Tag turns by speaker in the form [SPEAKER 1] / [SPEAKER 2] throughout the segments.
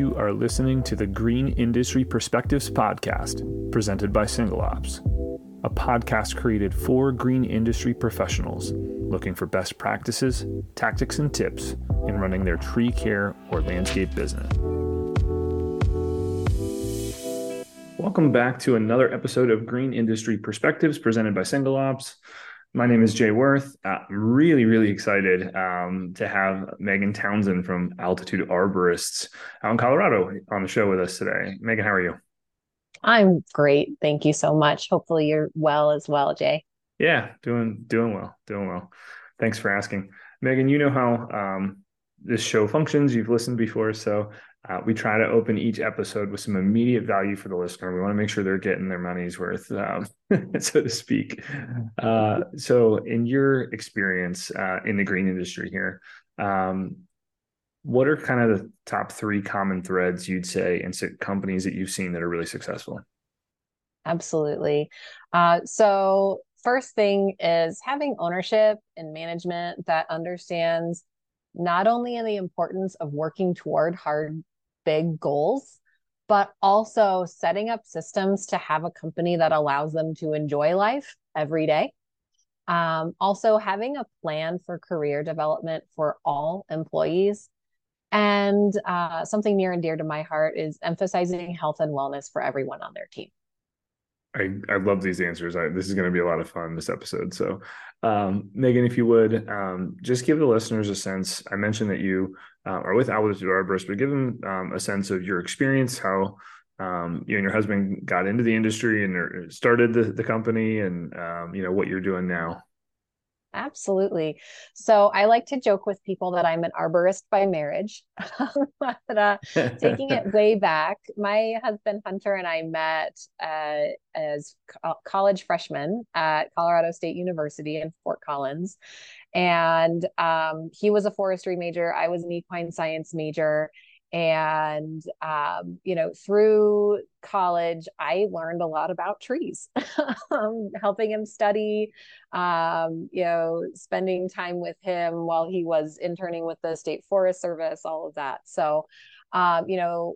[SPEAKER 1] You are listening to the Green Industry Perspectives Podcast, presented by Single Ops, a podcast created for green industry professionals looking for best practices, tactics, and tips in running their tree care or landscape business. Welcome back to another episode of Green Industry Perspectives presented by Single Ops. My name is Jay Worth. Uh, I'm really, really excited um, to have Megan Townsend from Altitude Arborists out in Colorado on the show with us today. Megan, how are you?
[SPEAKER 2] I'm great. Thank you so much. Hopefully you're well as well, Jay.
[SPEAKER 1] Yeah, doing doing well, doing well. Thanks for asking. Megan, you know how um, this show functions. You've listened before, so uh, we try to open each episode with some immediate value for the listener. We want to make sure they're getting their money's worth, um, so to speak. Uh, so, in your experience uh, in the green industry here, um, what are kind of the top three common threads you'd say in companies that you've seen that are really successful?
[SPEAKER 2] Absolutely. Uh, so, first thing is having ownership and management that understands not only the importance of working toward hard big goals, but also setting up systems to have a company that allows them to enjoy life every day. Um, also, having a plan for career development for all employees. And uh, something near and dear to my heart is emphasizing health and wellness for everyone on their team.
[SPEAKER 1] I, I love these answers. I, this is going to be a lot of fun this episode. So, um, Megan, if you would um, just give the listeners a sense. I mentioned that you uh, are with Altitude Arborist, but give them um, a sense of your experience, how um, you and your husband got into the industry and started the, the company, and um, you know what you're doing now.
[SPEAKER 2] Absolutely. So I like to joke with people that I'm an arborist by marriage. but uh, taking it way back, my husband Hunter and I met uh, as co- college freshmen at Colorado State University in Fort Collins. And um, he was a forestry major, I was an equine science major and um, you know through college i learned a lot about trees um, helping him study um, you know spending time with him while he was interning with the state forest service all of that so um, you know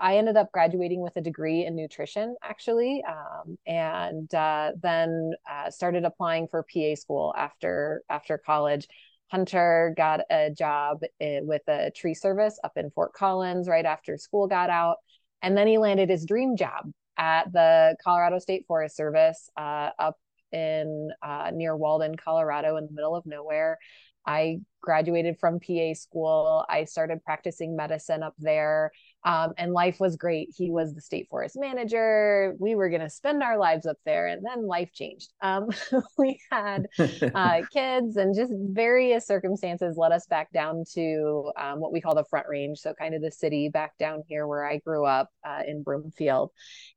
[SPEAKER 2] I ended up graduating with a degree in nutrition, actually, um, and uh, then uh, started applying for PA school after after college. Hunter got a job with a tree service up in Fort Collins right after school got out. And then he landed his dream job at the Colorado State Forest Service uh, up in uh, near Walden, Colorado, in the middle of nowhere. I graduated from PA school. I started practicing medicine up there. Um, and life was great. He was the state forest manager. We were going to spend our lives up there, and then life changed. Um, we had uh, kids, and just various circumstances led us back down to um, what we call the Front Range, so kind of the city back down here where I grew up uh, in Broomfield.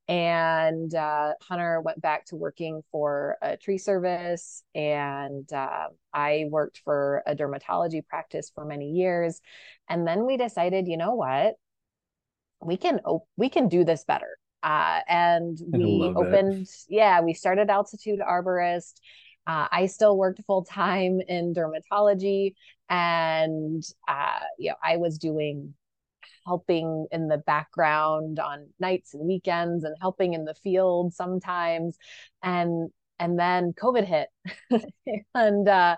[SPEAKER 2] And uh, Hunter went back to working for a tree service, and uh, I worked for a dermatology practice for many years. And then we decided, you know what? We can op- we can do this better. Uh, and we opened that. yeah we started altitude arborist. Uh, i still worked full time in dermatology and uh, you know i was doing helping in the background on nights and weekends and helping in the field sometimes. And and then covid hit. And uh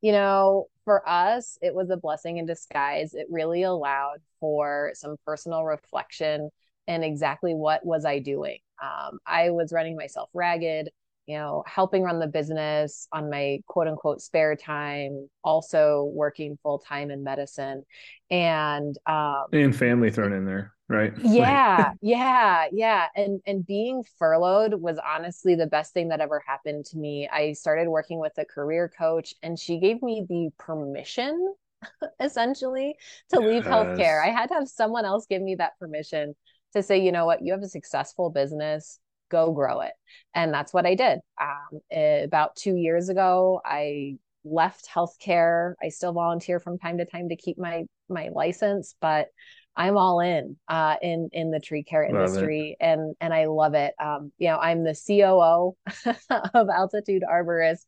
[SPEAKER 2] you know for us, it was a blessing in disguise. It really allowed for some personal reflection and exactly what was I doing. Um, I was running myself ragged, you know, helping run the business on my quote unquote spare time, also working full time in medicine, and um,
[SPEAKER 1] and family thrown in there right?
[SPEAKER 2] Yeah yeah yeah and and being furloughed was honestly the best thing that ever happened to me. I started working with a career coach and she gave me the permission essentially to yes. leave healthcare. I had to have someone else give me that permission to say you know what? You have a successful business. Go grow it. And that's what i did. Um, about two years ago i left healthcare. I still volunteer from time to time to keep my my license but I'm all in uh, in in the tree care industry, and and I love it. Um, you know, I'm the COO of Altitude Arborist,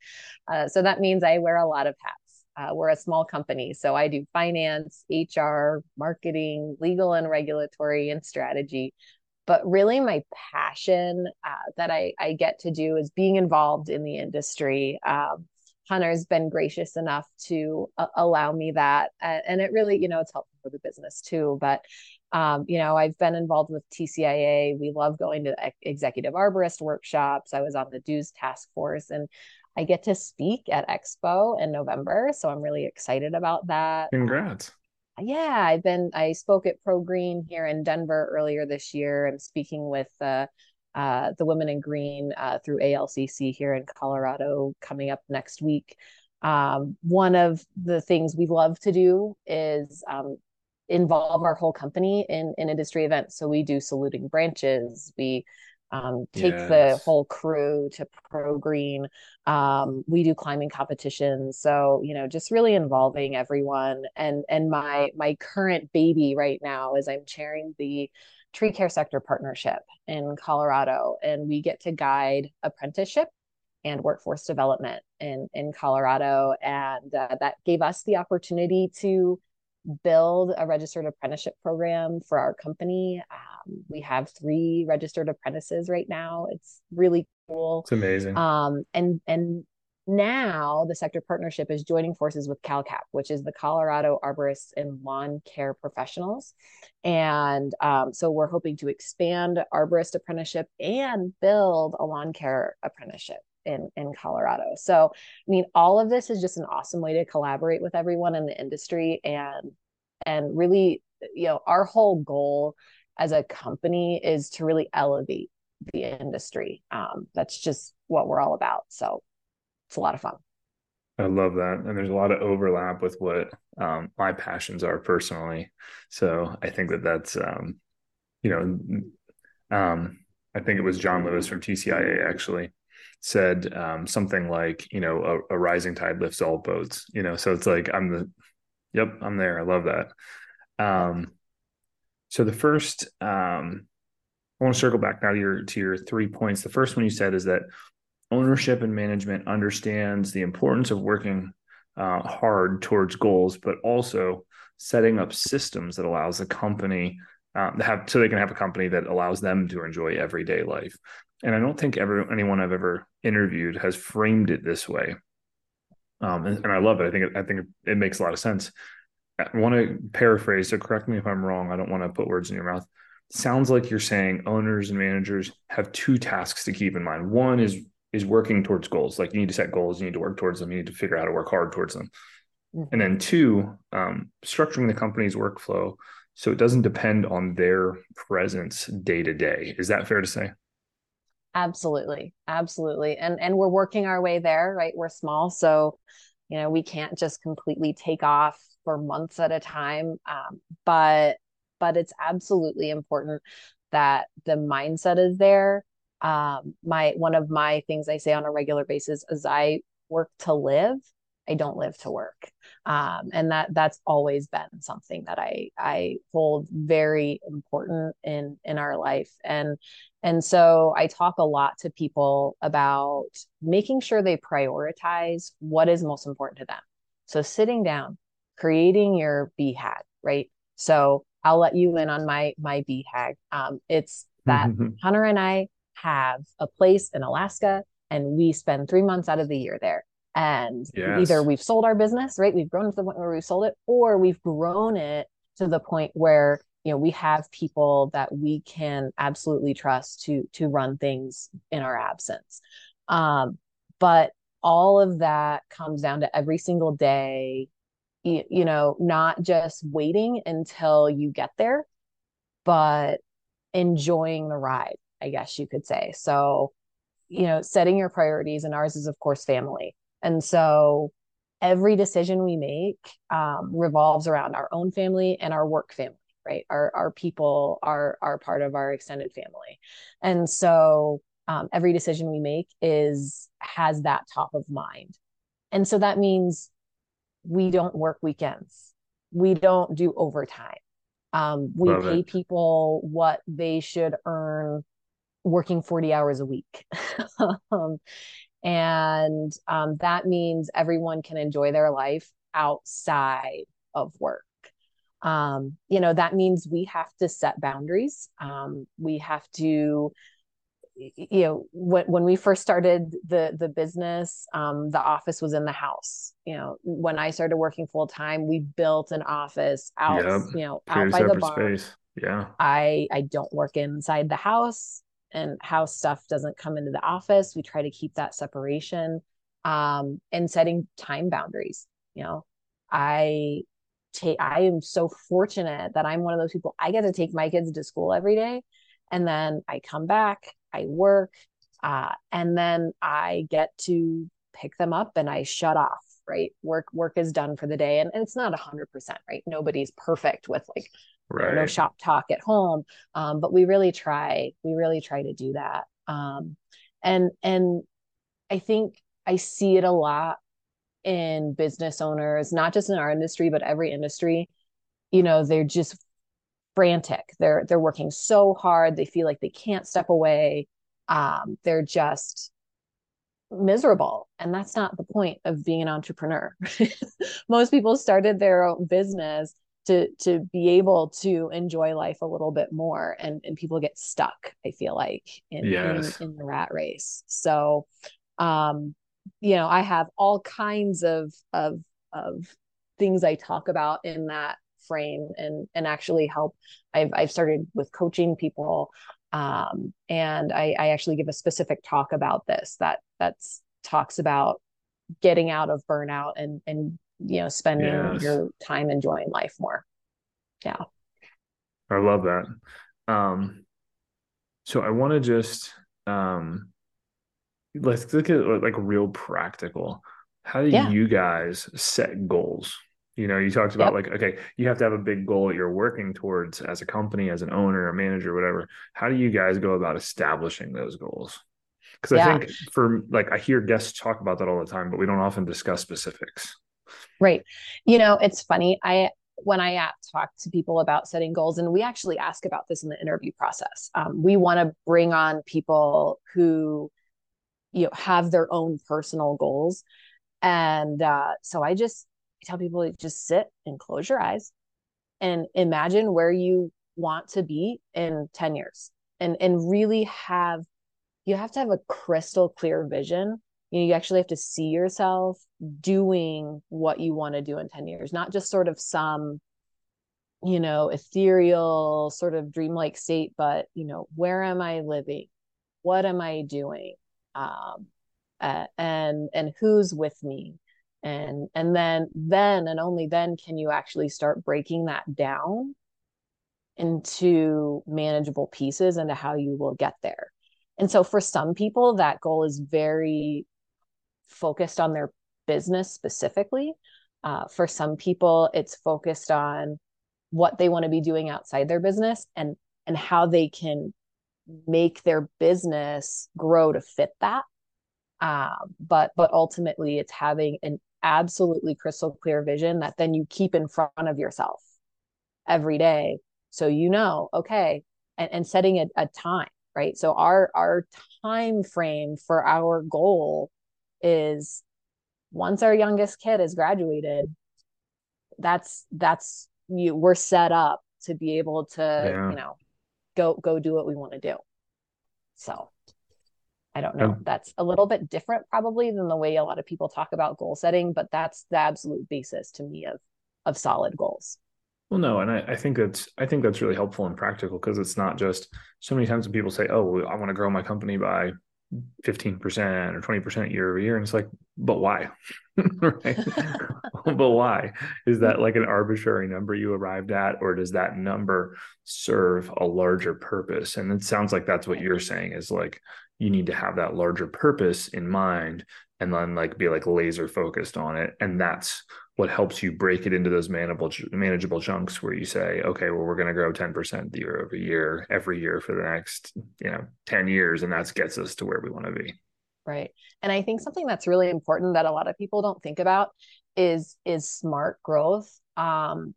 [SPEAKER 2] uh, so that means I wear a lot of hats. Uh, we're a small company, so I do finance, HR, marketing, legal and regulatory, and strategy. But really, my passion uh, that I, I get to do is being involved in the industry. Um, Hunter's been gracious enough to uh, allow me that. and it really, you know, it's helpful for the business too. But, um, you know, I've been involved with TCIA. We love going to executive arborist workshops. I was on the DEWS task force and I get to speak at Expo in November. So I'm really excited about that.
[SPEAKER 1] Congrats.
[SPEAKER 2] yeah, I've been, I spoke at Pro Green here in Denver earlier this year. I'm speaking with, uh, uh, the Women in Green uh, through ALCC here in Colorado coming up next week. Um, one of the things we love to do is um, involve our whole company in, in industry events. So we do saluting branches. We um, take yes. the whole crew to Pro Green. Um, we do climbing competitions. So you know, just really involving everyone. And and my my current baby right now is I'm chairing the tree care sector partnership in Colorado, and we get to guide apprenticeship and workforce development in in Colorado, and uh, that gave us the opportunity to build a registered apprenticeship program for our company. Um, we have three registered apprentices right now. It's really cool.
[SPEAKER 1] It's amazing.
[SPEAKER 2] Um, and and now the sector partnership is joining forces with CalCAP, which is the Colorado Arborists and Lawn Care Professionals. And um, so we're hoping to expand arborist apprenticeship and build a lawn care apprenticeship in, in Colorado. So, I mean, all of this is just an awesome way to collaborate with everyone in the industry and and really, you know, our whole goal as a company is to really elevate the industry. Um, that's just what we're all about. So it's a lot of fun.
[SPEAKER 1] I love that. And there's a lot of overlap with what um, my passions are personally. So I think that that's, um, you know, um, I think it was John Lewis from TCIA actually said um, something like, you know, a, a, rising tide lifts all boats, you know, so it's like, I'm the, yep, I'm there. I love that. Um, so the first, um, I want to circle back now to your, to your three points. The first one you said is that ownership and management understands the importance of working uh, hard towards goals, but also setting up systems that allows the company to have so they can have a company that allows them to enjoy everyday life. And I don't think ever anyone I've ever interviewed has framed it this way. Um, and, and, I love it. I think I think it makes a lot of sense. I want to paraphrase. So correct me if I'm wrong. I don't want to put words in your mouth. sounds like you're saying owners and managers have two tasks to keep in mind. One is is working towards goals. Like you need to set goals, you need to work towards them, you need to figure out how to work hard towards them. Mm-hmm. And then two, um, structuring the company's workflow so it doesn't depend on their presence day to day. Is that fair to say?
[SPEAKER 2] Absolutely, absolutely. And and we're working our way there, right? We're small, so you know we can't just completely take off for months at a time. Um, but but it's absolutely important that the mindset is there um, my one of my things I say on a regular basis is I work to live. I don't live to work, um, and that that's always been something that I I hold very important in in our life. And and so I talk a lot to people about making sure they prioritize what is most important to them. So sitting down, creating your BHAG, right? So I'll let you in on my my BHAG. Um, it's that Hunter and I have a place in Alaska and we spend three months out of the year there. And yes. either we've sold our business, right? We've grown to the point where we've sold it, or we've grown it to the point where you know we have people that we can absolutely trust to to run things in our absence. Um, but all of that comes down to every single day you, you know not just waiting until you get there but enjoying the ride I guess you could say. So, you know, setting your priorities, and ours is, of course, family. And so every decision we make um, revolves around our own family and our work family, right? Our, our people are, are part of our extended family. And so um, every decision we make is has that top of mind. And so that means we don't work weekends. We don't do overtime. Um, we Love pay it. people what they should earn working 40 hours a week. um, and um, that means everyone can enjoy their life outside of work. Um, you know, that means we have to set boundaries. Um, we have to, you know, when, when we first started the the business, um, the office was in the house. You know, when I started working full time, we built an office out, yep. you know, out by the barn. Space.
[SPEAKER 1] Yeah.
[SPEAKER 2] I I don't work inside the house and how stuff doesn't come into the office. We try to keep that separation um, and setting time boundaries. You know, I take I am so fortunate that I'm one of those people I get to take my kids to school every day and then I come back, I work, uh, and then I get to pick them up and I shut off, right? Work work is done for the day. And, and it's not a hundred percent, right? Nobody's perfect with like right. no shop talk at home. Um, but we really try, we really try to do that. Um, and and I think I see it a lot in business owners, not just in our industry, but every industry. You know, they're just frantic. They're they're working so hard. They feel like they can't step away. Um, they're just miserable and that's not the point of being an entrepreneur most people started their own business to to be able to enjoy life a little bit more and and people get stuck i feel like in yes. in, in the rat race so um you know i have all kinds of of of things i talk about in that frame and and actually help i've i've started with coaching people um and i i actually give a specific talk about this that that's talks about getting out of burnout and and you know spending yes. your time enjoying life more yeah
[SPEAKER 1] i love that um so i want to just um let's look at like real practical how do yeah. you guys set goals you know you talked about yep. like okay you have to have a big goal that you're working towards as a company as an owner a manager whatever how do you guys go about establishing those goals because yeah. i think for like i hear guests talk about that all the time but we don't often discuss specifics
[SPEAKER 2] Right. You know, it's funny. I when I talk to people about setting goals, and we actually ask about this in the interview process. Um, we want to bring on people who, you know, have their own personal goals, and uh, so I just tell people to just sit and close your eyes, and imagine where you want to be in ten years, and and really have you have to have a crystal clear vision you know you actually have to see yourself doing what you want to do in 10 years not just sort of some you know ethereal sort of dreamlike state but you know where am i living? What am i doing? Um uh, and and who's with me? And and then then and only then can you actually start breaking that down into manageable pieces and to how you will get there. And so for some people that goal is very focused on their business specifically. Uh, for some people, it's focused on what they want to be doing outside their business and and how they can make their business grow to fit that. Um, but but ultimately, it's having an absolutely crystal clear vision that then you keep in front of yourself every day, so you know, okay, and, and setting a, a time right. So our our time frame for our goal is once our youngest kid has graduated that's that's you we're set up to be able to yeah. you know go go do what we want to do. So i don't know. That's a little bit different probably than the way a lot of people talk about goal setting but that's the absolute basis to me of of solid goals.
[SPEAKER 1] Well no and i, I think that's i think that's really helpful and practical because it's not just so many times when people say oh i want to grow my company by 15% or 20% year over year. And it's like, but why? right? but why? Is that like an arbitrary number you arrived at, or does that number serve a larger purpose? And it sounds like that's what you're saying is like you need to have that larger purpose in mind and then like be like laser focused on it. And that's what helps you break it into those manageable manageable chunks where you say okay well we're going to grow 10% year over year every year for the next you know 10 years and that gets us to where we want to be.
[SPEAKER 2] Right. And i think something that's really important that a lot of people don't think about is is smart growth. Um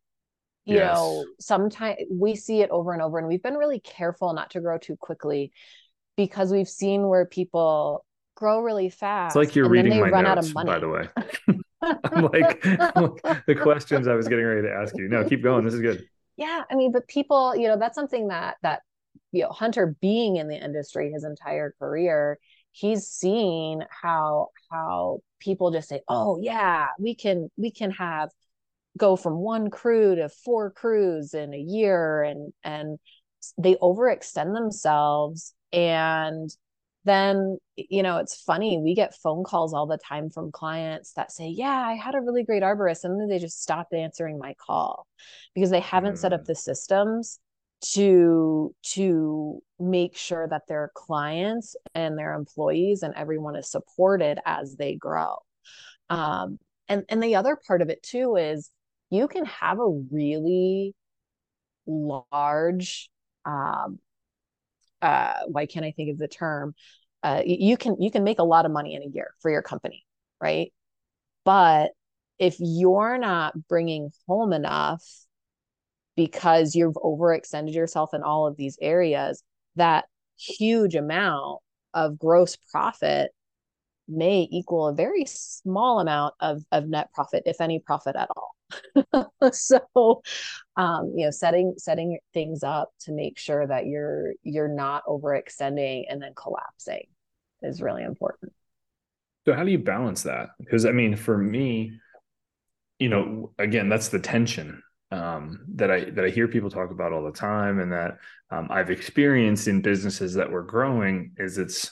[SPEAKER 2] you yes. know sometimes we see it over and over and we've been really careful not to grow too quickly because we've seen where people grow really fast
[SPEAKER 1] it's like you're reading my notes by the way I'm like, the questions I was getting ready to ask you. No, keep going. This is good.
[SPEAKER 2] Yeah, I mean, but people, you know, that's something that that you know, Hunter being in the industry his entire career, he's seen how how people just say, "Oh yeah, we can we can have go from one crew to four crews in a year," and and they overextend themselves and then you know it's funny we get phone calls all the time from clients that say yeah i had a really great arborist and then they just stopped answering my call because they haven't mm. set up mm. the systems to to make sure that their clients and their employees and everyone is supported as they grow um, and and the other part of it too is you can have a really large um, uh, why can't I think of the term? Uh, you can you can make a lot of money in a year for your company, right? But if you're not bringing home enough because you've overextended yourself in all of these areas, that huge amount of gross profit may equal a very small amount of, of net profit, if any profit at all. so um, you know setting setting things up to make sure that you're you're not overextending and then collapsing is really important
[SPEAKER 1] so how do you balance that because i mean for me you know again that's the tension um, that I that I hear people talk about all the time, and that um, I've experienced in businesses that were growing. Is it's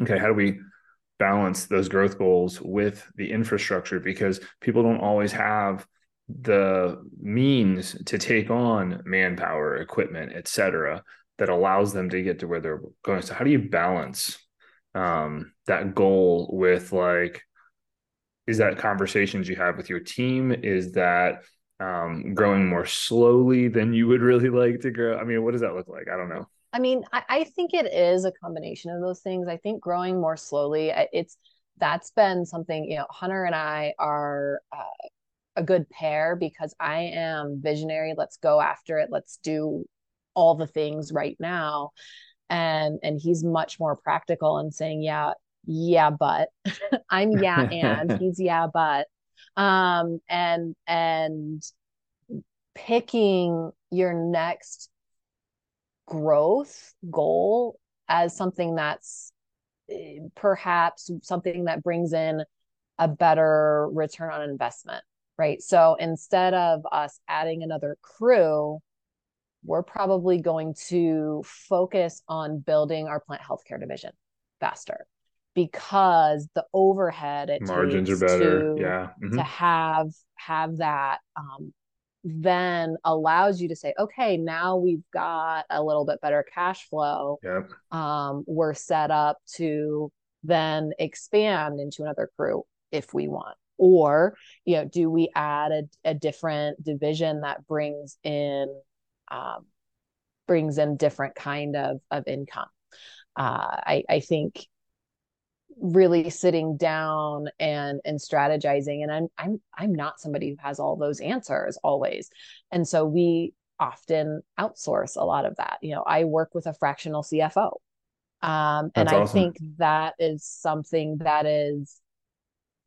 [SPEAKER 1] okay? How do we balance those growth goals with the infrastructure because people don't always have the means to take on manpower, equipment, et cetera, that allows them to get to where they're going. So, how do you balance um, that goal with like, is that conversations you have with your team? Is that um, growing more slowly than you would really like to grow? I mean, what does that look like? I don't know.
[SPEAKER 2] I mean, I, I think it is a combination of those things. I think growing more slowly, it's that's been something, you know, Hunter and I are uh, a good pair because I am visionary. Let's go after it. Let's do all the things right now. And and he's much more practical and saying, yeah, yeah, but I'm yeah, and he's yeah, but um and and picking your next growth goal as something that's eh, perhaps something that brings in a better return on investment, right? So instead of us adding another crew, we're probably going to focus on building our plant healthcare division faster because the overhead it
[SPEAKER 1] margins are better to, yeah
[SPEAKER 2] mm-hmm. to have have that um, then allows you to say, okay, now we've got a little bit better cash flow.
[SPEAKER 1] Yep.
[SPEAKER 2] Um, we're set up to then expand into another crew if we want. Or, you know, do we add a, a different division that brings in um, brings in different kind of of income? Uh, I, I think really sitting down and and strategizing and i'm i'm i'm not somebody who has all those answers always. And so we often outsource a lot of that. You know i work with a fractional cfo um, and i think that is something that is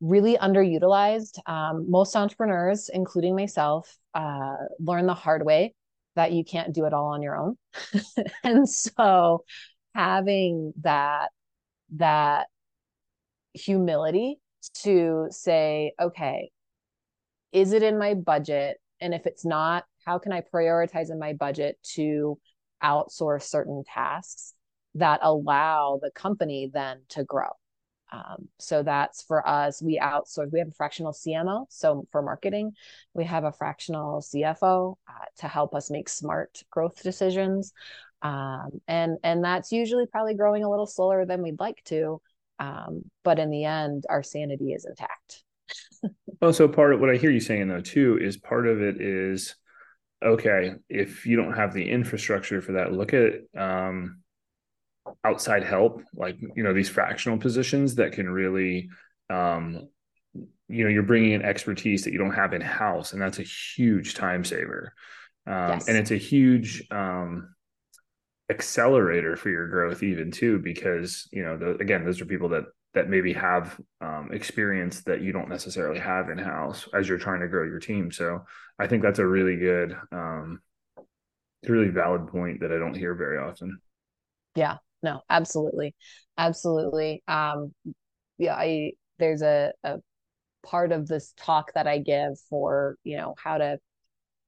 [SPEAKER 2] really underutilized um, most entrepreneurs including myself uh, learn the hard way that you can't do it all on your own and so having that that humility to say, okay, is it in my budget? And if it's not, how can I prioritize in my budget to outsource certain tasks that allow the company then to grow? Um, so that's for us. We outsource. We have a fractional CMO. So for marketing, we have a fractional CFO uh, to help us make smart growth decisions. Um, and and that's usually probably growing a little slower than we'd like to. Um, but in the end, our sanity is intact.
[SPEAKER 1] well, so part of what I hear you saying though too is part of it is okay if you don't have the infrastructure for that, look at um, outside help, like you know these fractional positions that can really, um, you know, you're bringing in expertise that you don't have in house, and that's a huge time saver, um, yes. and it's a huge um, accelerator for your growth even too because you know the, again those are people that that maybe have um, experience that you don't necessarily have in house as you're trying to grow your team. So I think that's a really good, um, really valid point that I don't hear very often.
[SPEAKER 2] Yeah, no, absolutely, absolutely. Um, yeah, I there's a, a part of this talk that I give for you know how to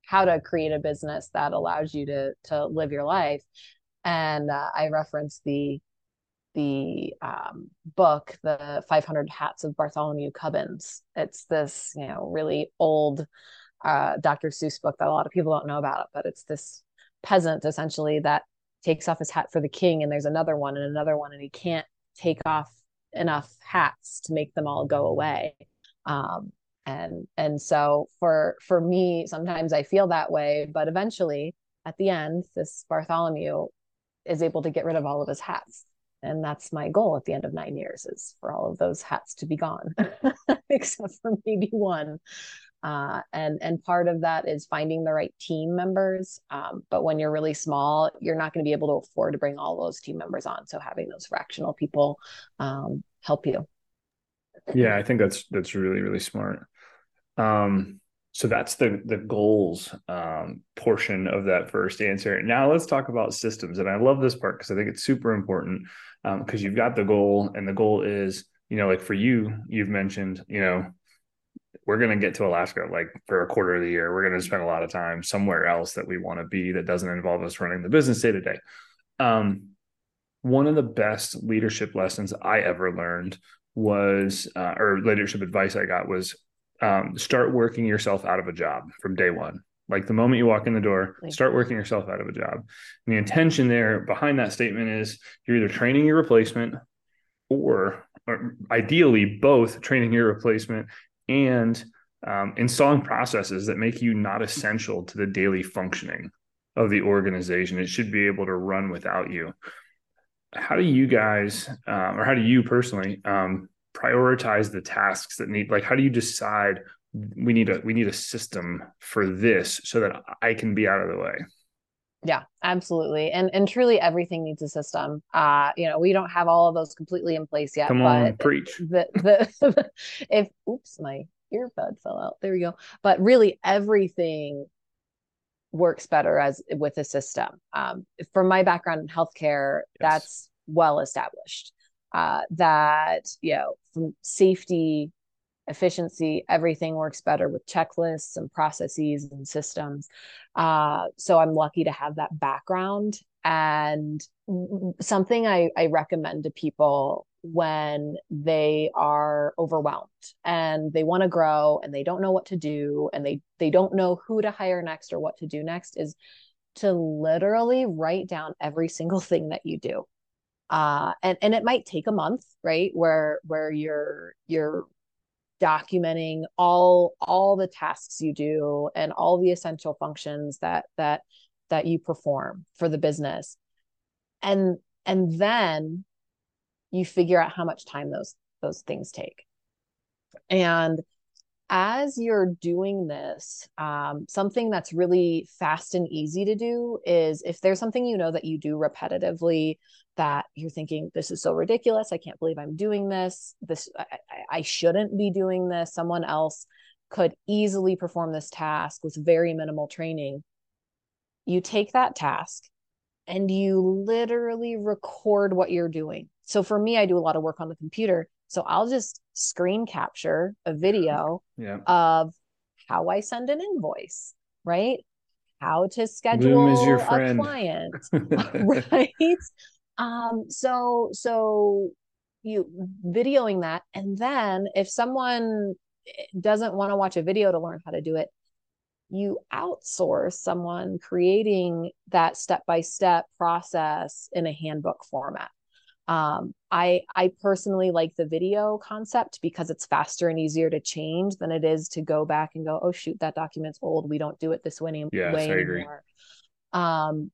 [SPEAKER 2] how to create a business that allows you to to live your life, and uh, I reference the the um, book, The 500 Hats of Bartholomew Cubbins. It's this, you know, really old uh, Dr. Seuss book that a lot of people don't know about, but it's this peasant essentially that takes off his hat for the king, and there's another one and another one, and he can't take off enough hats to make them all go away. Um, and and so for for me, sometimes I feel that way, but eventually, at the end, this Bartholomew is able to get rid of all of his hats and that's my goal at the end of nine years is for all of those hats to be gone except for maybe one uh, and and part of that is finding the right team members. Um, but when you're really small you're not going to be able to afford to bring all those team members on. So having those fractional people um, help you.
[SPEAKER 1] Yeah i think that's that's really really smart. Um, so that's the the goals um, portion of that first answer. Now let's talk about systems, and I love this part because I think it's super important because um, you've got the goal, and the goal is, you know, like for you, you've mentioned, you know, we're going to get to Alaska like for a quarter of the year. We're going to spend a lot of time somewhere else that we want to be that doesn't involve us running the business day to day. Um, one of the best leadership lessons I ever learned was, uh, or leadership advice I got was um, start working yourself out of a job from day one. Like the moment you walk in the door, start working yourself out of a job. And the intention there behind that statement is you're either training your replacement or, or ideally both training your replacement and um, installing processes that make you not essential to the daily functioning of the organization. It should be able to run without you. How do you guys, um, or how do you personally um, prioritize the tasks that need like how do you decide we need a we need a system for this so that i can be out of the way
[SPEAKER 2] yeah absolutely and and truly everything needs a system uh you know we don't have all of those completely in place yet
[SPEAKER 1] come on preach
[SPEAKER 2] the the if oops my earbud fell out there we go but really everything works better as with a system um from my background in healthcare yes. that's well established uh, that you know from safety efficiency everything works better with checklists and processes and systems. Uh, so i'm lucky to have that background. And something I, I recommend to people when they are overwhelmed and they want to grow and they don't know what to do and they they don't know who to hire next or what to do next is to literally write down every single thing that you do. Uh, and and it might take a month right where where you're you're documenting all all the tasks you do and all the essential functions that that that you perform for the business. And and then you figure out how much time those those things take. And as you're doing this, um, something that's really fast and easy to do is if there's something you know that you do repetitively that you're thinking, this is so ridiculous. I can't believe I'm doing this. This I, I shouldn't be doing this. Someone else could easily perform this task with very minimal training. You take that task and you literally record what you're doing. So for me, I do a lot of work on the computer. So I'll just screen capture a video
[SPEAKER 1] yeah.
[SPEAKER 2] of how I send an invoice, right? How to schedule a client, right? Um, so so you videoing that, and then if someone doesn't want to watch a video to learn how to do it, you outsource someone creating that step by step process in a handbook format. Um, I I personally like the video concept because it's faster and easier to change than it is to go back and go, oh shoot, that document's old. We don't do it this way,
[SPEAKER 1] yes,
[SPEAKER 2] way
[SPEAKER 1] anymore.
[SPEAKER 2] Um,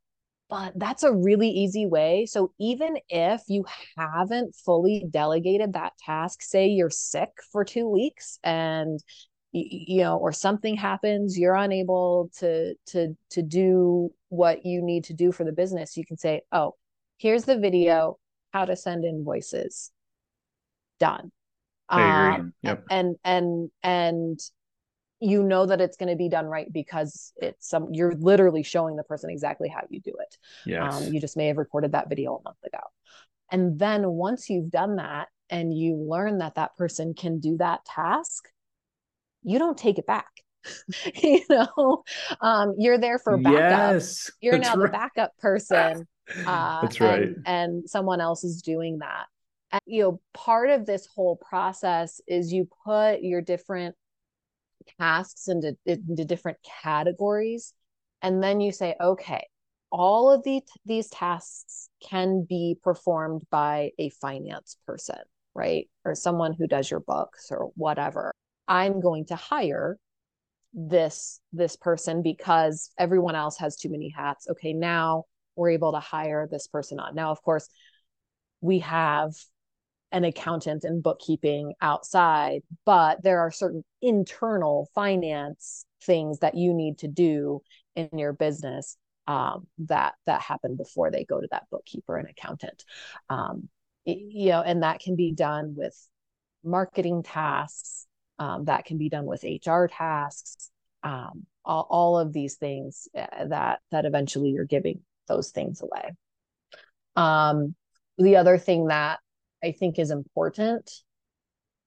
[SPEAKER 2] but that's a really easy way. So even if you haven't fully delegated that task, say you're sick for two weeks and you know or something happens you're unable to to to do what you need to do for the business you can say oh here's the video how to send invoices done.
[SPEAKER 1] Um, yep.
[SPEAKER 2] And and and you know that it's going to be done right because it's some you're literally showing the person exactly how you do it.
[SPEAKER 1] Yes. Um,
[SPEAKER 2] you just may have recorded that video a month ago. And then once you've done that and you learn that that person can do that task, you don't take it back. you know, um, you're there for backup. Yes, you're now right. the backup person.
[SPEAKER 1] Uh, that's right.
[SPEAKER 2] And, and someone else is doing that. And, you know, part of this whole process is you put your different tasks into, into different categories. And then you say, okay, all of the, these tasks can be performed by a finance person, right? Or someone who does your books or whatever. I'm going to hire this this person because everyone else has too many hats. Okay, now we're able to hire this person on. Now, of course, we have an accountant and bookkeeping outside, but there are certain internal finance things that you need to do in your business um, that that happen before they go to that bookkeeper and accountant. Um, you know, and that can be done with marketing tasks. Um, that can be done with HR tasks. Um, all, all of these things uh, that that eventually you're giving those things away. Um, the other thing that I think is important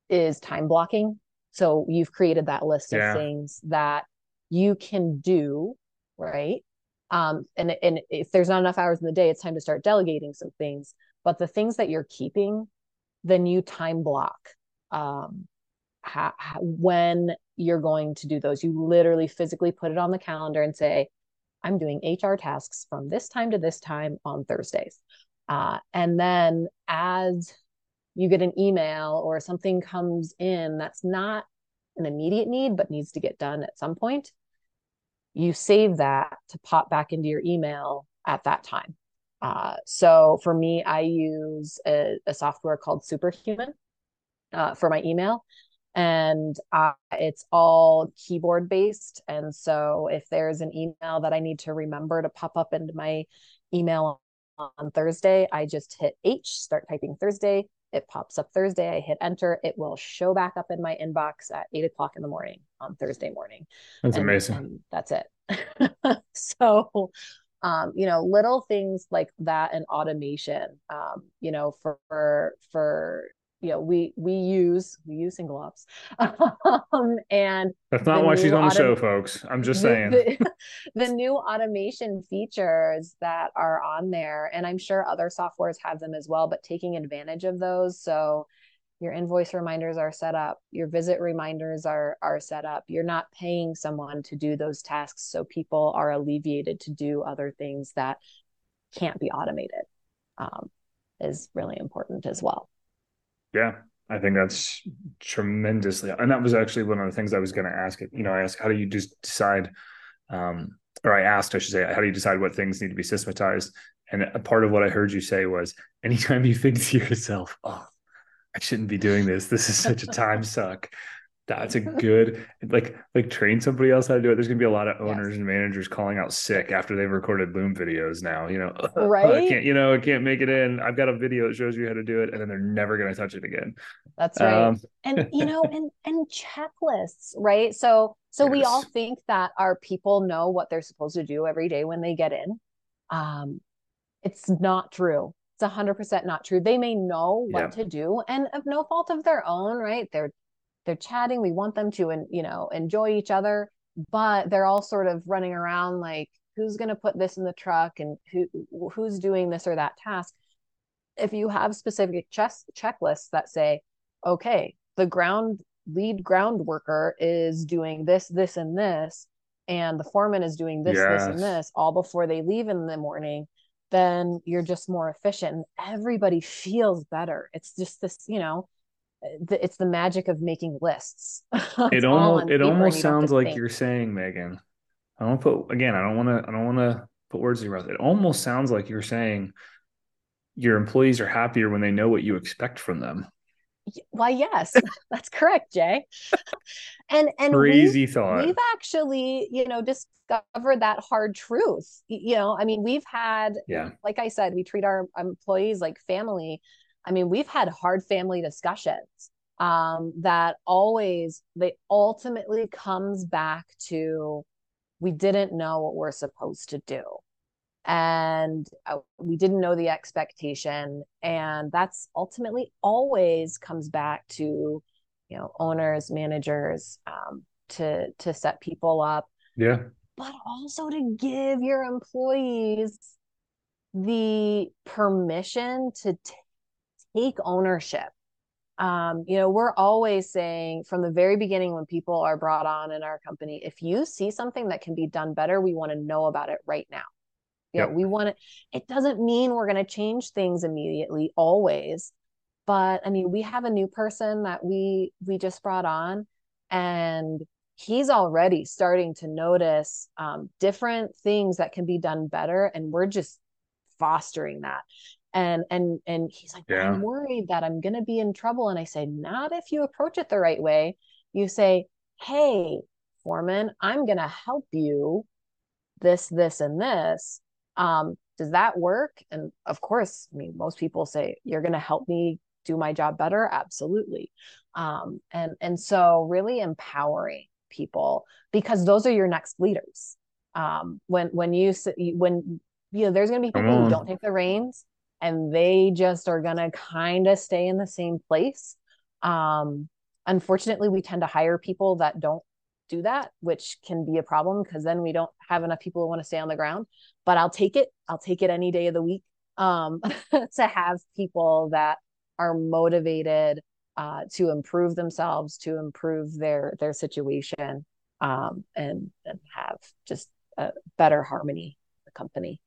[SPEAKER 2] is time blocking. So you've created that list yeah. of things that you can do, right? Um, and and if there's not enough hours in the day, it's time to start delegating some things. But the things that you're keeping, then you time block um, ha- ha- when you're going to do those. You literally physically put it on the calendar and say, "I'm doing HR tasks from this time to this time on Thursdays." Uh, and then as you get an email or something comes in that's not an immediate need but needs to get done at some point, you save that to pop back into your email at that time. Uh, so for me, I use a, a software called Superhuman uh, for my email, and uh, it's all keyboard based. And so if there's an email that I need to remember to pop up into my email on Thursday, I just hit H, start typing Thursday. It pops up Thursday. I hit enter. It will show back up in my inbox at eight o'clock in the morning on Thursday morning.
[SPEAKER 1] That's and, amazing.
[SPEAKER 2] And that's it. so, um, you know, little things like that and automation, um, you know, for, for, for you know we we use we use single ops. Um, and
[SPEAKER 1] that's not why she's on the show folks. I'm just saying.
[SPEAKER 2] the, the, new automation features that are on there and i'm sure other softwares have them as well but taking advantage of those. So your invoice reminders are set up your visit reminders are are set up. You're not paying someone to do those tasks so people are alleviated to do other things that can't be automated um, is really important as well
[SPEAKER 1] yeah, I think that's tremendously, and that was actually one of the things I was going to ask. It, you know, I asked, how do you just decide, um, or I asked, I should say, how do you decide what things need to be systematized? And a part of what I heard you say was, anytime you think to yourself, oh, I shouldn't be doing this. This is such a time suck that's a good like like train somebody else how to do it. There's gonna be a lot of owners yes. and managers calling out sick after they've recorded Loom videos now. You know,
[SPEAKER 2] right?
[SPEAKER 1] I can't, you know, I can't make it in. I've got a video that shows you how to do it, and then they're never gonna touch it again.
[SPEAKER 2] That's right. Um, and you know, and and checklists, right? So so yes. we all think that our people know what they're supposed to do every day when they get in. Um, it's not true. It's hundred percent not true. They may know what yeah. to do, and of no fault of their own, right? They're they're chatting we want them to and you know enjoy each other but they're all sort of running around like who's going to put this in the truck and who who's doing this or that task if you have specific chess checklists that say okay the ground lead ground worker is doing this this and this and the foreman is doing this yes. this and this all before they leave in the morning then you're just more efficient and everybody feels better it's just this you know it's the magic of making lists.
[SPEAKER 1] it almost it almost sounds like you're saying, Megan. I don't put again. I don't want to. I don't want to put words in your mouth. It almost sounds like you're saying your employees are happier when they know what you expect from them.
[SPEAKER 2] Why, yes, that's correct, Jay. And and
[SPEAKER 1] crazy
[SPEAKER 2] we've,
[SPEAKER 1] thought.
[SPEAKER 2] We've actually, you know, discovered that hard truth. You know, I mean, we've had,
[SPEAKER 1] yeah,
[SPEAKER 2] like I said, we treat our employees like family I mean, we've had hard family discussions um, that always, they ultimately comes back to we didn't know what we're supposed to do. And uh, we didn't know the expectation. And that's ultimately always comes back to, you know, owners, managers, um, to to set people up.
[SPEAKER 1] Yeah.
[SPEAKER 2] But also to give your employees the permission to take ownership. Um, you know, we're always saying from the very beginning when people are brought on in our company, if you see something that can be done better, we want to know about it right now. Yeah, yep. we want to, it doesn't mean we're going to change things immediately, always. But I mean, we have a new person that we we just brought on, and he's already starting to notice um, different things that can be done better, and we're just fostering that and and and he's like yeah. i'm worried that i'm going to be in trouble. And i say not if you approach it the right way. You say hey foreman i'm going to help you this this and this. Um does that work and of course i mean most people say you're going to help me do my job better? Absolutely. Um and and so really empowering people because those are your next leaders. Um when when you when you know there's going to be people who don't take the reins and they just are going to kind of stay in the same place. Um, unfortunately, we tend to hire people that don't do that, which can be a problem because then we don't have enough people who want to stay on the ground. But I'll take it. I'll take it any day of the week um, to have people that are motivated uh, to improve themselves, to improve their their situation, um, and and have just a better harmony the company.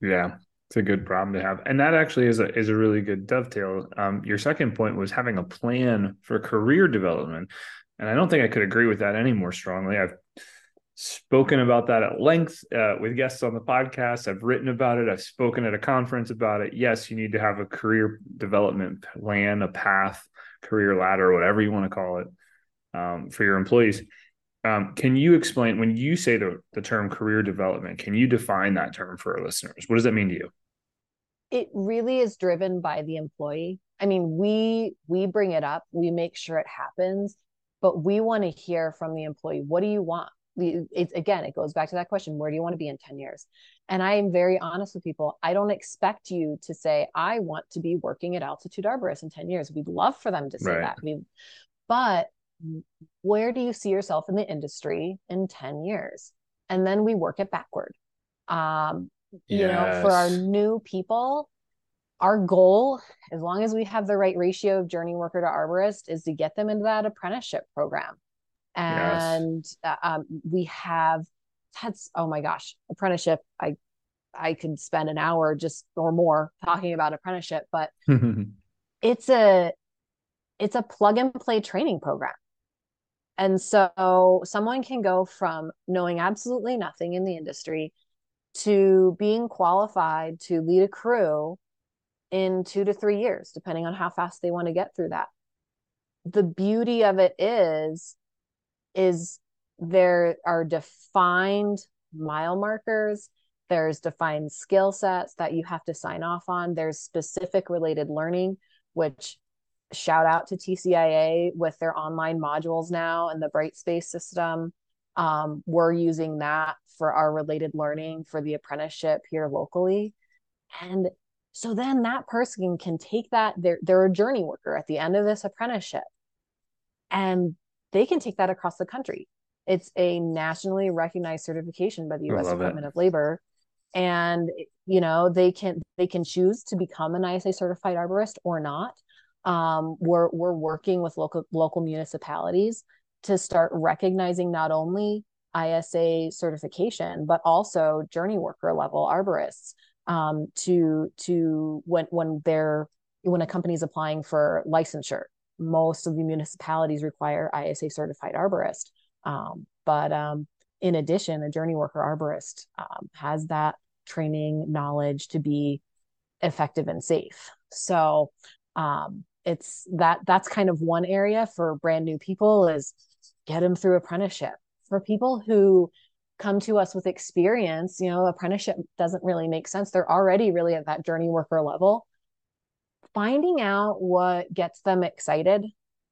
[SPEAKER 1] Yeah, it's a good problem to have, and that actually is a is a really good dovetail. Um, your second point was having a plan for career development, and I don't think I could agree with that any more strongly. I've spoken about that at length uh, with guests on the podcast. I've written about it. I've spoken at a conference about it. Yes, you need to have a career development plan, a path, career ladder, whatever you want to call it, um, for your employees. Um, can you explain when you say the, the term career development, can you define that term for our listeners? What does that mean to you?
[SPEAKER 2] It really is driven by the employee. I mean, we we bring it up, we make sure it happens, but we want to hear from the employee. What do you want? It's again, it goes back to that question: Where do you want to be in ten years? And I am very honest with people. I don't expect you to say, "I want to be working at Altitude Arborist in ten years." We'd love for them to say right. that. We, but where do you see yourself in the industry in 10 years? And then we work it backward. Um yes. you know for our new people our goal as long as we have the right ratio of journey worker to arborist is to get them into that apprenticeship program. And yes. uh, um, we have that's oh my gosh apprenticeship. I i could spend an hour just or more talking about apprenticeship but it's a it's a plug and play training program and so someone can go from knowing absolutely nothing in the industry to being qualified to lead a crew in two to three years, depending on how fast they want to get through that. The beauty of it is, is there are defined mile markers. There's defined skill sets that you have to sign off on. There's specific related learning, which shout out to TCIA with their online modules now and the Brightspace system. Um, we're using that for our related learning for the apprenticeship here locally. And so then that person can take that, they're, they're a journey worker at the end of this apprenticeship, and they can take that across the country. It's a nationally recognized certification by the US Department it. of Labor. And you know, they can they can choose to become an ISA certified arborist or not um, we're we're working with local local municipalities to start recognizing not only ISA certification but also journey worker level arborists um, to to when when they're when a company is applying for licensure. Most of the municipalities require ISA certified arborist, um, but um, in addition, a journey worker arborist um, has that training knowledge to be effective and safe. So um, it's that that's kind of one area for brand new people is get them through apprenticeship for people who come to us with experience you know apprenticeship doesn't really make sense they're already really at that journey worker level finding out what gets them excited.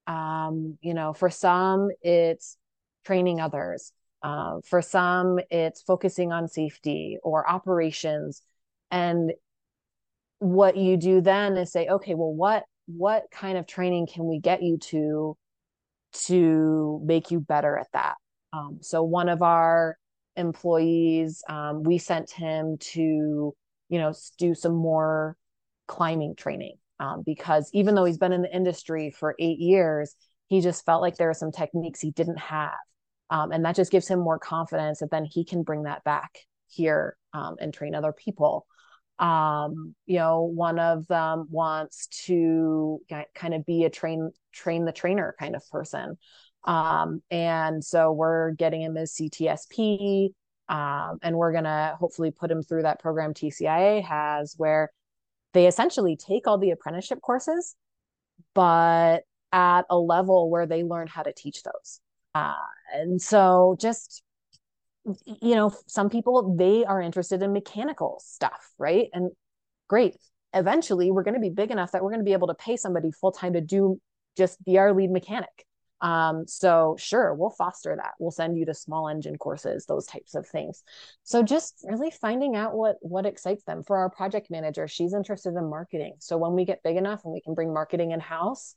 [SPEAKER 2] Um, you know, for some, it's training others. Uh, for some, it's focusing on safety or operations. And what you do then is say, okay, well, what what kind of training can we get you to to make you better at that? Um, so one of our employees, um, we sent him to, you know, do some more climbing training um, because even though he's been in the industry for eight years, he just felt like there are some techniques he didn't have. Um, and that just gives him more confidence that then he can bring that back here um, and train other people. Um, you know, one of them wants to kind of be a train train the trainer kind of person. Um, and so we're getting him his CTSP, um, and we're gonna hopefully put him through that program TCIA has, where they essentially take all the apprenticeship courses, but at a level where they learn how to teach those. Uh, and so just you know, some people they are interested in mechanical stuff, right? And great. Eventually, we're going to be big enough that we're going to be able to pay somebody full time to do just be our lead mechanic. Um, so sure, we'll foster that. We'll send you to small engine courses, those types of things. So just really finding out what what excites them. For our project manager, she's interested in marketing. So when we get big enough and we can bring marketing in house,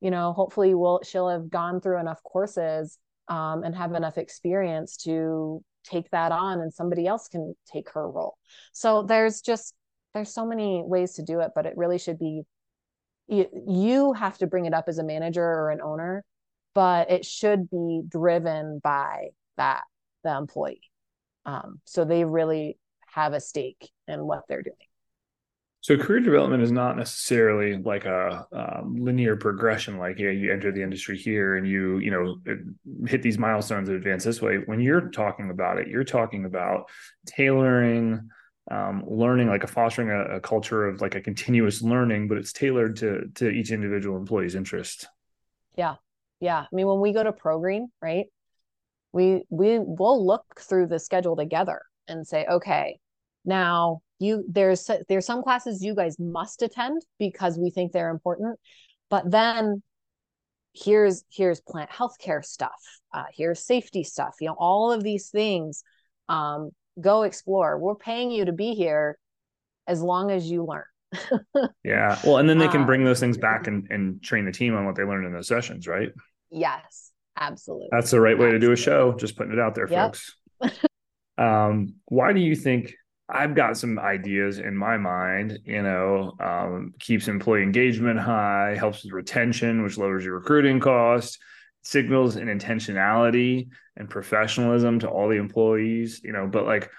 [SPEAKER 2] you know, hopefully we'll she'll have gone through enough courses um, and have enough experience to take that on, and somebody else can take her role. So there's just there's so many ways to do it, but it really should be you, you have to bring it up as a manager or an owner but it should be driven by that the employee um, so they really have a stake in what they're doing
[SPEAKER 1] so career development is not necessarily like a um, linear progression like yeah you enter the industry here and you you know hit these milestones and advance this way. When you're talking about it you're talking about tailoring um, learning like a fostering a, a, culture of like a continuous learning but it's tailored to to each individual employee's interest.
[SPEAKER 2] Yeah. Yeah. I mean when we go to ProGreen right we we will look through the schedule together and say okay now you there's there's some classes you guys must attend because we think they're important but then here's here's plant healthcare stuff uh, here's safety stuff you know all of these things um, go explore we're paying you to be here as long as you learn
[SPEAKER 1] yeah well and then they can bring um, those things back and, and train the team on what they learned in those sessions right
[SPEAKER 2] Yes, absolutely.
[SPEAKER 1] That's the right way absolutely. to do a show. Just putting it out there, yep. folks. um, why do you think I've got some ideas in my mind, you know, um, keeps employee engagement high, helps with retention, which lowers your recruiting cost, signals an intentionality and professionalism to all the employees, you know, but like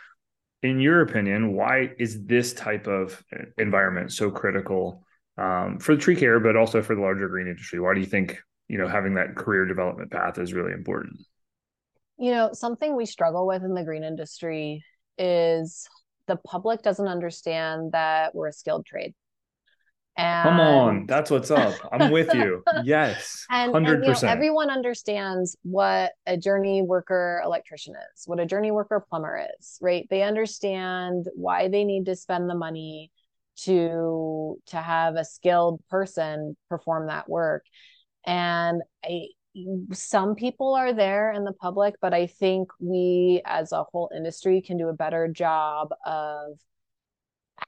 [SPEAKER 1] in your opinion, why is this type of environment so critical um, for the tree care, but also for the larger green industry? Why do you think you know having that career development path is really important
[SPEAKER 2] you know something we struggle with in the green industry is the public doesn't understand that we're a skilled trade
[SPEAKER 1] and... Come on, that's what's up. I'm with you. Yes, hundred percent.
[SPEAKER 2] You know, everyone understands what a journey worker electrician is, what a journey worker plumber is, right? They understand why they need to spend the money to to have a skilled person perform that work and I, some people are there in the public, but I think we as a whole industry can do a better job of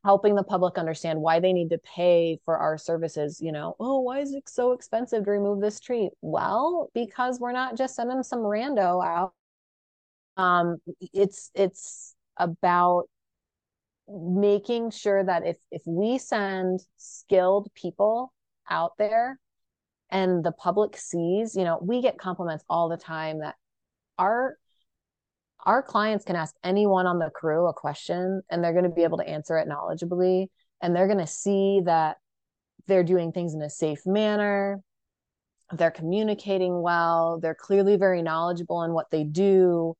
[SPEAKER 2] helping the public understand why they need to pay for our services. You know, oh, why is it so expensive to remove this tree? Well, because we're not just sending some rando out. Um, it's it's about making sure that if if we send skilled people out there and the public sees you know we get compliments all the time that our our clients can ask anyone on the crew a question and they're going to be able to answer it knowledgeably and they're going to see that they're doing things in a safe manner. They're communicating well. They're clearly very knowledgeable in what they do.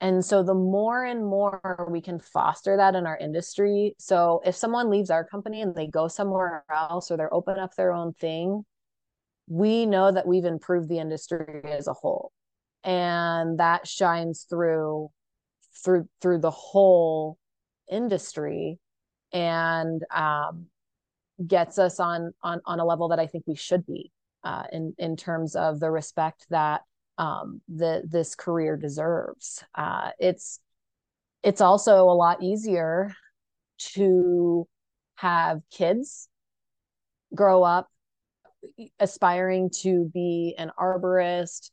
[SPEAKER 2] And so the more and more we can foster that in our industry so if someone leaves our company and they go somewhere else or they're open up their own thing we know that we've improved the industry as a whole and that shines through through through the whole industry and um gets us on on on a level that I think we should be uh, in in terms of the respect that um, the this career deserves. Uh, it's it's also a lot easier to have kids grow up aspiring to be an arborist,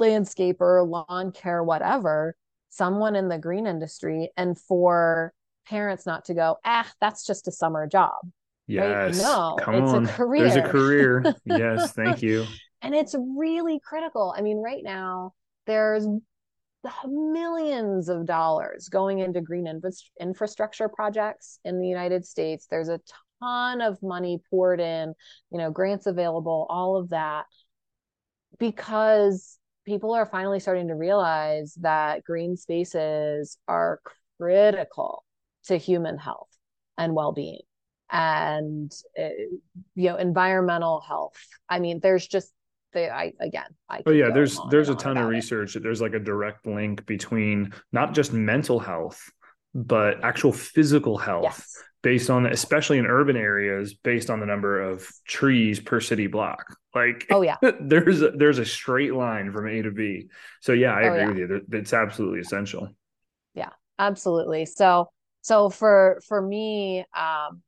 [SPEAKER 2] landscaper, lawn care, whatever, someone in the green industry, and for parents not to go, ah, that's just a summer job.
[SPEAKER 1] Yes. Right? No, Come it's on. a career. There's a career. yes. Thank you.
[SPEAKER 2] and it's really critical. I mean, right now, there's millions of dollars going into green infrastructure projects in the United States. There's a ton of money poured in, you know, grants available, all of that, because people are finally starting to realize that green spaces are critical to human health and well-being and uh, you know environmental health i mean there's just the i again i
[SPEAKER 1] oh yeah there's there's a ton of research that there's like a direct link between not just mental health but actual physical health yes. Based on especially in urban areas based on the number of trees per city block. Like
[SPEAKER 2] oh yeah.
[SPEAKER 1] there's a, there's a straight line from a to b. So yeah i oh, agree yeah. with you. It's absolutely essential.
[SPEAKER 2] Yeah absolutely. So so for for me um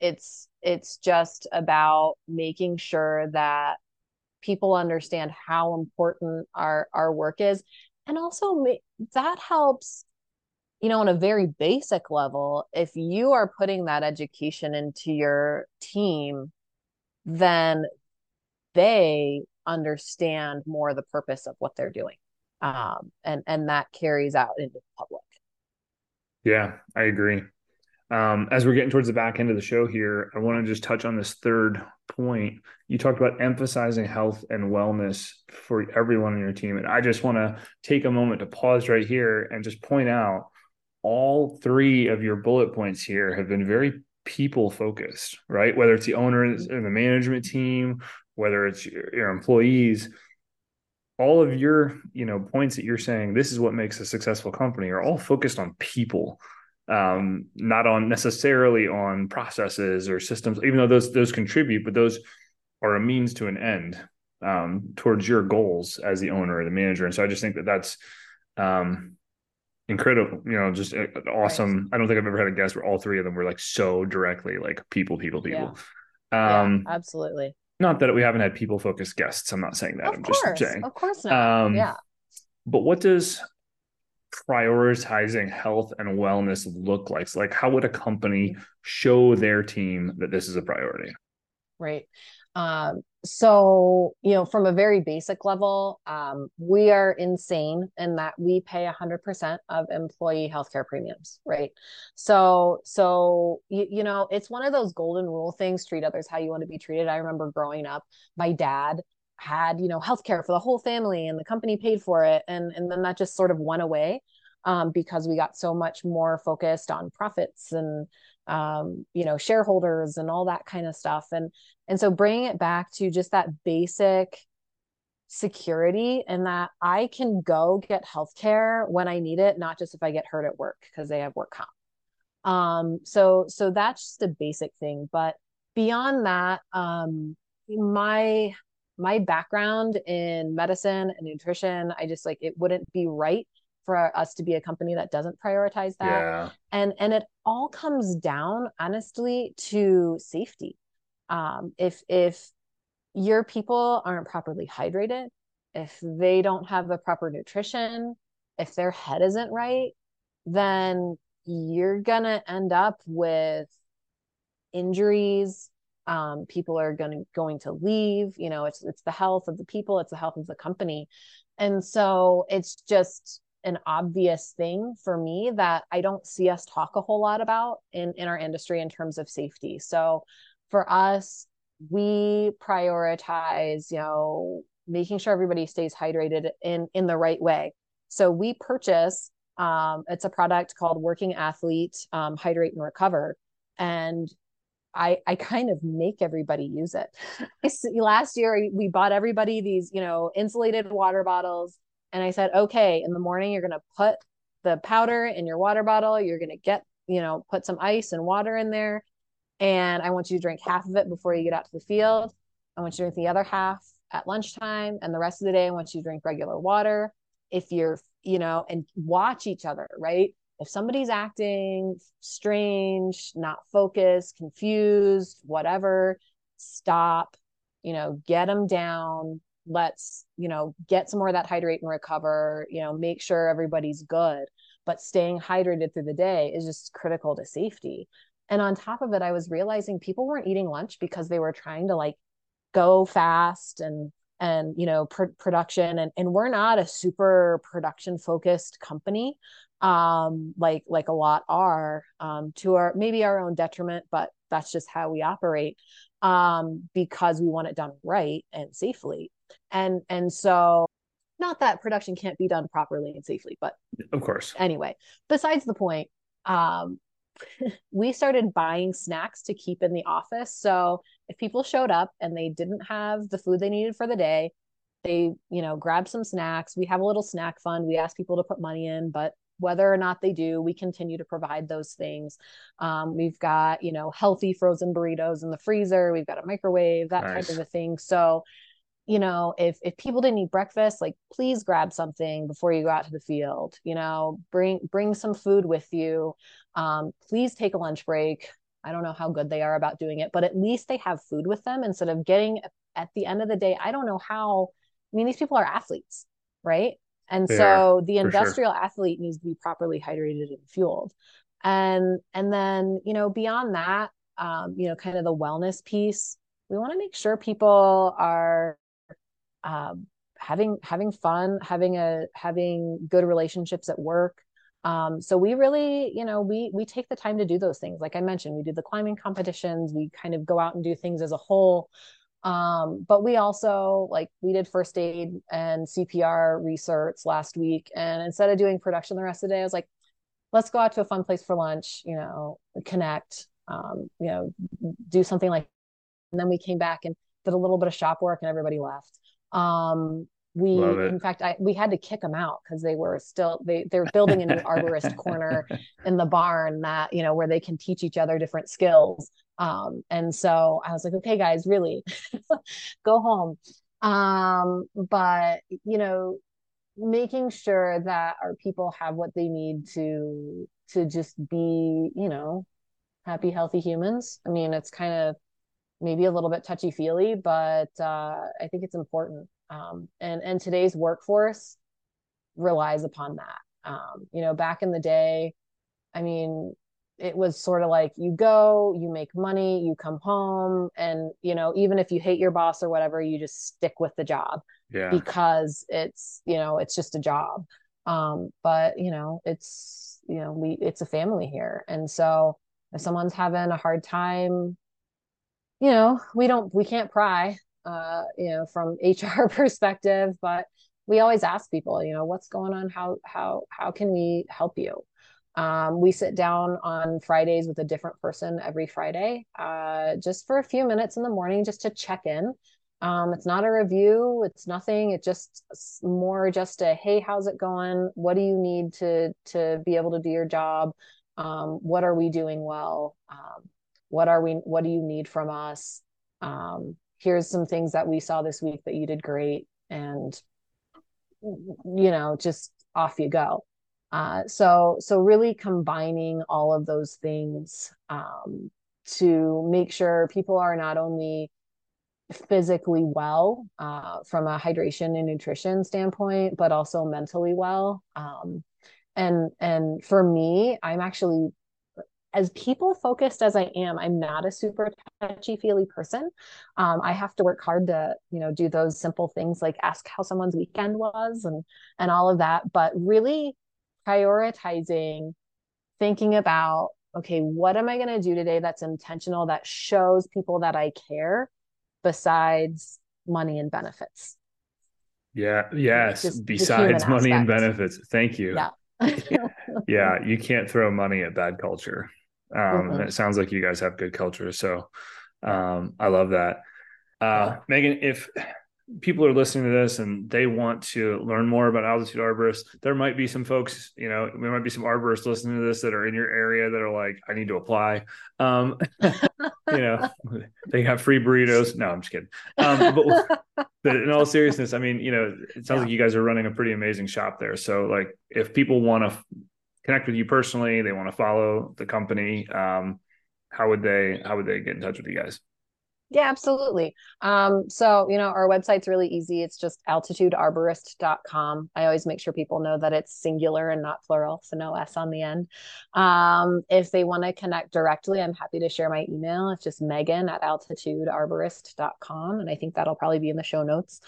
[SPEAKER 2] it's it's just about making sure that people understand how important our our work is. And also that helps you know on a very basic level if you are putting that education into your team then they understand more the purpose of what they're doing um, and and that carries out into the public
[SPEAKER 1] yeah i agree um, as we're getting towards the back end of the show here, I want to just touch on this third point. You talked about emphasizing health and wellness for everyone on your team. And I just want to take a moment to pause right here and just point out all three of your bullet points here have been very people focused, right? Whether it's the owners and the management team, whether it's your, your employees, all of your you know points that you're saying this is what makes a successful company are all focused on people um, not on necessarily on processes or systems, even though those those contribute, but those are a means to an end um, towards your goals as the owner or the manager. And so I just think that that's um, incredible. You know, just uh, awesome. Right. I don't think I've ever had a guest where all three of them were like so directly like people, people, people.
[SPEAKER 2] Yeah, um, yeah absolutely.
[SPEAKER 1] Not that we haven't had people focused guests. I'm not saying that.
[SPEAKER 2] Of
[SPEAKER 1] I'm
[SPEAKER 2] course,
[SPEAKER 1] just saying.
[SPEAKER 2] Of course not. Um, yeah.
[SPEAKER 1] But what does prioritizing health and wellness look like? So like how would a company show their team that this is a priority?
[SPEAKER 2] Right. Um, so, you know, from a very basic level, um, we are insane in that we pay 100% of employee healthcare premiums, right? So, so you, you know, it's one of those golden rule things: treat others how you want to be treated. I remember growing up, my dad had you know healthcare for the whole family and the company paid for it and and then that just sort of went away um, because we got so much more focused on profits and um, you know shareholders and all that kind of stuff and and so bringing it back to just that basic security and that I can go get healthcare when I need it, not just if I get hurt at work because they have work comp. Um, so so that's just a basic thing. But beyond that, um, my my background in medicine and nutrition, I just like it wouldn't be right for us to be a company that doesn't prioritize that. Yeah. And and it all comes down honestly to safety. Um, if if your people aren't properly hydrated, if they don't have the proper nutrition, if their head isn't right, then you're gonna end up with injuries, um, people are going to going to leave you know it's it's the health of the people it's the health of the company and so it's just an obvious thing for me that i don't see us talk a whole lot about in in our industry in terms of safety so for us we prioritize you know making sure everybody stays hydrated in in the right way so we purchase um, it's a product called working athlete um, hydrate and recover and I, I kind of make everybody use it. Last year, we bought everybody these, you know, insulated water bottles. And I said, okay, in the morning, you're going to put the powder in your water bottle. You're going to get, you know, put some ice and water in there. And I want you to drink half of it before you get out to the field. I want you to drink the other half at lunchtime. And the rest of the day, I want you to drink regular water. If you're, you know, and watch each other, right? If somebody's acting strange, not focused, confused, whatever, stop, you know, get them down. Let's, you know, get some more of that hydrate and recover, you know, make sure everybody's good. But staying hydrated through the day is just critical to safety. And on top of it, I was realizing people weren't eating lunch because they were trying to like go fast and and you know pr- production and and we're not a super production focused company um like like a lot are um to our maybe our own detriment but that's just how we operate um because we want it done right and safely and and so not that production can't be done properly and safely but
[SPEAKER 1] of course
[SPEAKER 2] anyway besides the point um we started buying snacks to keep in the office. So if people showed up and they didn't have the food they needed for the day, they, you know, grab some snacks. We have a little snack fund. We ask people to put money in, but whether or not they do, we continue to provide those things. Um, we've got, you know, healthy frozen burritos in the freezer. We've got a microwave, that nice. type of a thing. So you know if if people didn't eat breakfast like please grab something before you go out to the field you know bring bring some food with you um, please take a lunch break i don't know how good they are about doing it but at least they have food with them instead of getting at the end of the day i don't know how i mean these people are athletes right and they so are, the industrial sure. athlete needs to be properly hydrated and fueled and and then you know beyond that um, you know kind of the wellness piece we want to make sure people are um, having having fun, having a having good relationships at work. Um, so we really, you know, we we take the time to do those things. Like I mentioned, we do the climbing competitions. We kind of go out and do things as a whole. Um, but we also like we did first aid and CPR research last week, and instead of doing production the rest of the day, I was like, let's go out to a fun place for lunch. You know, connect. Um, you know, do something like. And then we came back and did a little bit of shop work, and everybody left. Um, we in fact I, we had to kick them out because they were still they they're building a new arborist corner in the barn that you know where they can teach each other different skills um, and so i was like okay guys really go home um, but you know making sure that our people have what they need to to just be you know happy healthy humans i mean it's kind of maybe a little bit touchy feely, but uh, I think it's important. Um, and and today's workforce relies upon that. Um, you know, back in the day, I mean, it was sort of like you go, you make money, you come home, and you know, even if you hate your boss or whatever, you just stick with the job.
[SPEAKER 1] Yeah.
[SPEAKER 2] Because it's you know it's just a job. Um, but you know it's you know we it's a family here, and so if someone's having a hard time you know, we don't, we can't pry, uh, you know, from HR perspective, but we always ask people, you know, what's going on? How, how, how can we help you? Um, we sit down on Fridays with a different person every Friday, uh, just for a few minutes in the morning, just to check in. Um, it's not a review. It's nothing. It just more just a, Hey, how's it going? What do you need to, to be able to do your job? Um, what are we doing well? Um, what are we what do you need from us um, here's some things that we saw this week that you did great and you know just off you go uh, so so really combining all of those things um, to make sure people are not only physically well uh, from a hydration and nutrition standpoint but also mentally well um, and and for me i'm actually as people focused as I am, I'm not a super touchy feely person. Um, I have to work hard to, you know, do those simple things like ask how someone's weekend was and and all of that. But really prioritizing, thinking about, okay, what am I going to do today that's intentional that shows people that I care, besides money and benefits.
[SPEAKER 1] Yeah. Yes. Just besides money aspect. and benefits. Thank you. Yeah. yeah. You can't throw money at bad culture. Um, mm-hmm. it sounds like you guys have good culture. So um, I love that. Uh, yeah. Megan, if people are listening to this and they want to learn more about altitude arborists, there might be some folks, you know, there might be some arborists listening to this that are in your area that are like, I need to apply. Um, you know, they have free burritos. No, I'm just kidding. Um, but, but, in all seriousness, I mean, you know, it sounds yeah. like you guys are running a pretty amazing shop there. So like if people want to connect with you personally, they want to follow the company, um, how would they, how would they get in touch with you guys?
[SPEAKER 2] Yeah, absolutely. Um, so, you know, our website's really easy. It's just altitudearborist.com. I always make sure people know that it's singular and not plural, so no S on the end. Um, if they want to connect directly, I'm happy to share my email. It's just megan at altitudearborist.com. And I think that'll probably be in the show notes.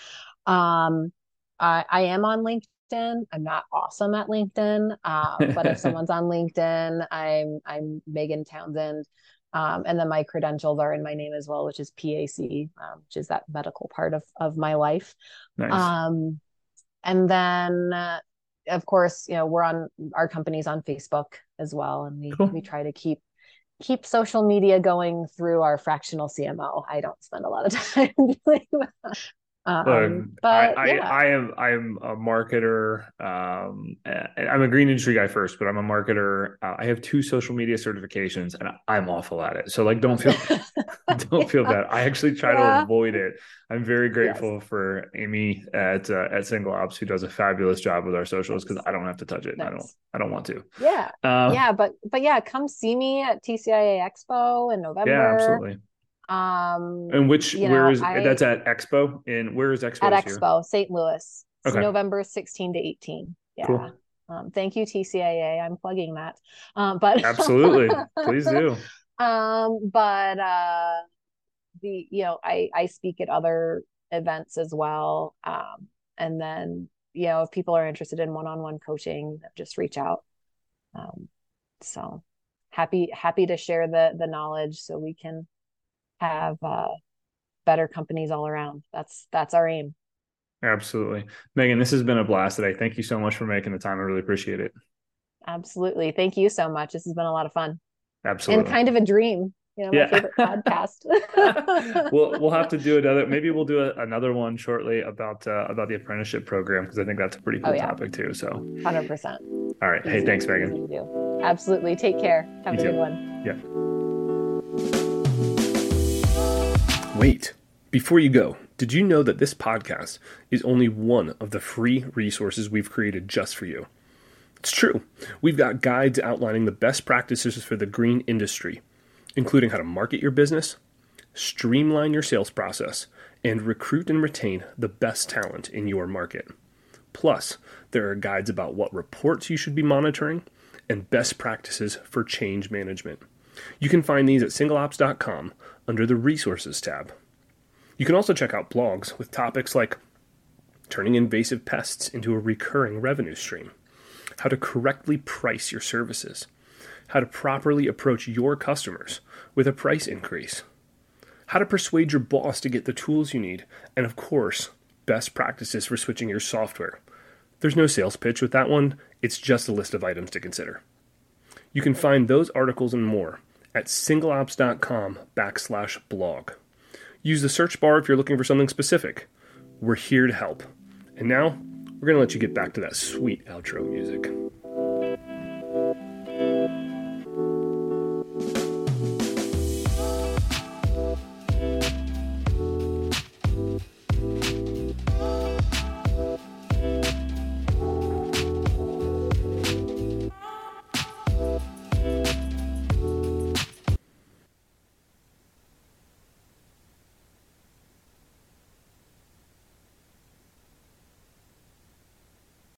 [SPEAKER 2] Um, I, I am on LinkedIn. I'm not awesome at LinkedIn, uh, but if someone's on LinkedIn, I'm I'm Megan Townsend. Um, and then my credentials are in my name as well, which is PAC, um, which is that medical part of, of my life. Nice. Um, and then, uh, of course, you know, we're on our company's on Facebook as well. And we, cool. we try to keep, keep social media going through our fractional CMO. I don't spend a lot of time doing that.
[SPEAKER 1] Um, but I, yeah. I, I, am I am a marketer. Um, I'm a green industry guy first, but I'm a marketer. Uh, I have two social media certifications, and I'm awful at it. So like, don't feel don't feel bad. I actually try yeah. to avoid it. I'm very grateful yes. for Amy at uh, at Single Ops who does a fabulous job with our socials because I don't have to touch it. Nice. I don't I don't want to.
[SPEAKER 2] Yeah, um, yeah, but but yeah, come see me at TCIA Expo in November.
[SPEAKER 1] Yeah, absolutely. Um, and which where know, is I, that's at Expo? And where is Expo?
[SPEAKER 2] At Expo, St. Louis. Okay. November 16 to 18. Yeah. Cool. Um, thank you, TCIA. I'm plugging that. Um, but
[SPEAKER 1] absolutely, please do.
[SPEAKER 2] Um, but uh, the you know, I I speak at other events as well. Um, and then you know, if people are interested in one-on-one coaching, just reach out. Um, so happy happy to share the the knowledge so we can have uh, better companies all around. That's that's our aim.
[SPEAKER 1] Absolutely, Megan. This has been a blast today. Thank you so much for making the time. I really appreciate it.
[SPEAKER 2] Absolutely, thank you so much. This has been a lot of fun.
[SPEAKER 1] Absolutely,
[SPEAKER 2] and kind of a dream. You know, my yeah. favorite
[SPEAKER 1] podcast. we'll we'll have to do another. Maybe we'll do a, another one shortly about uh, about the apprenticeship program because I think that's a pretty cool oh, yeah. topic too. So,
[SPEAKER 2] hundred percent.
[SPEAKER 1] All right. Hey, thanks, Megan.
[SPEAKER 2] Absolutely. Take care. Have you a too. good one.
[SPEAKER 1] Yeah. Wait, before you go, did you know that this podcast is only one of the free resources we've created just for you? It's true. We've got guides outlining the best practices for the green industry, including how to market your business, streamline your sales process, and recruit and retain the best talent in your market. Plus, there are guides about what reports you should be monitoring and best practices for change management. You can find these at singleops.com under the Resources tab. You can also check out blogs with topics like turning invasive pests into a recurring revenue stream, how to correctly price your services, how to properly approach your customers with a price increase, how to persuade your boss to get the tools you need, and of course, best practices for switching your software. There's no sales pitch with that one, it's just a list of items to consider. You can find those articles and more at singleops.com backslash blog. Use the search bar if you're looking for something specific. We're here to help. And now, we're going to let you get back to that sweet outro music.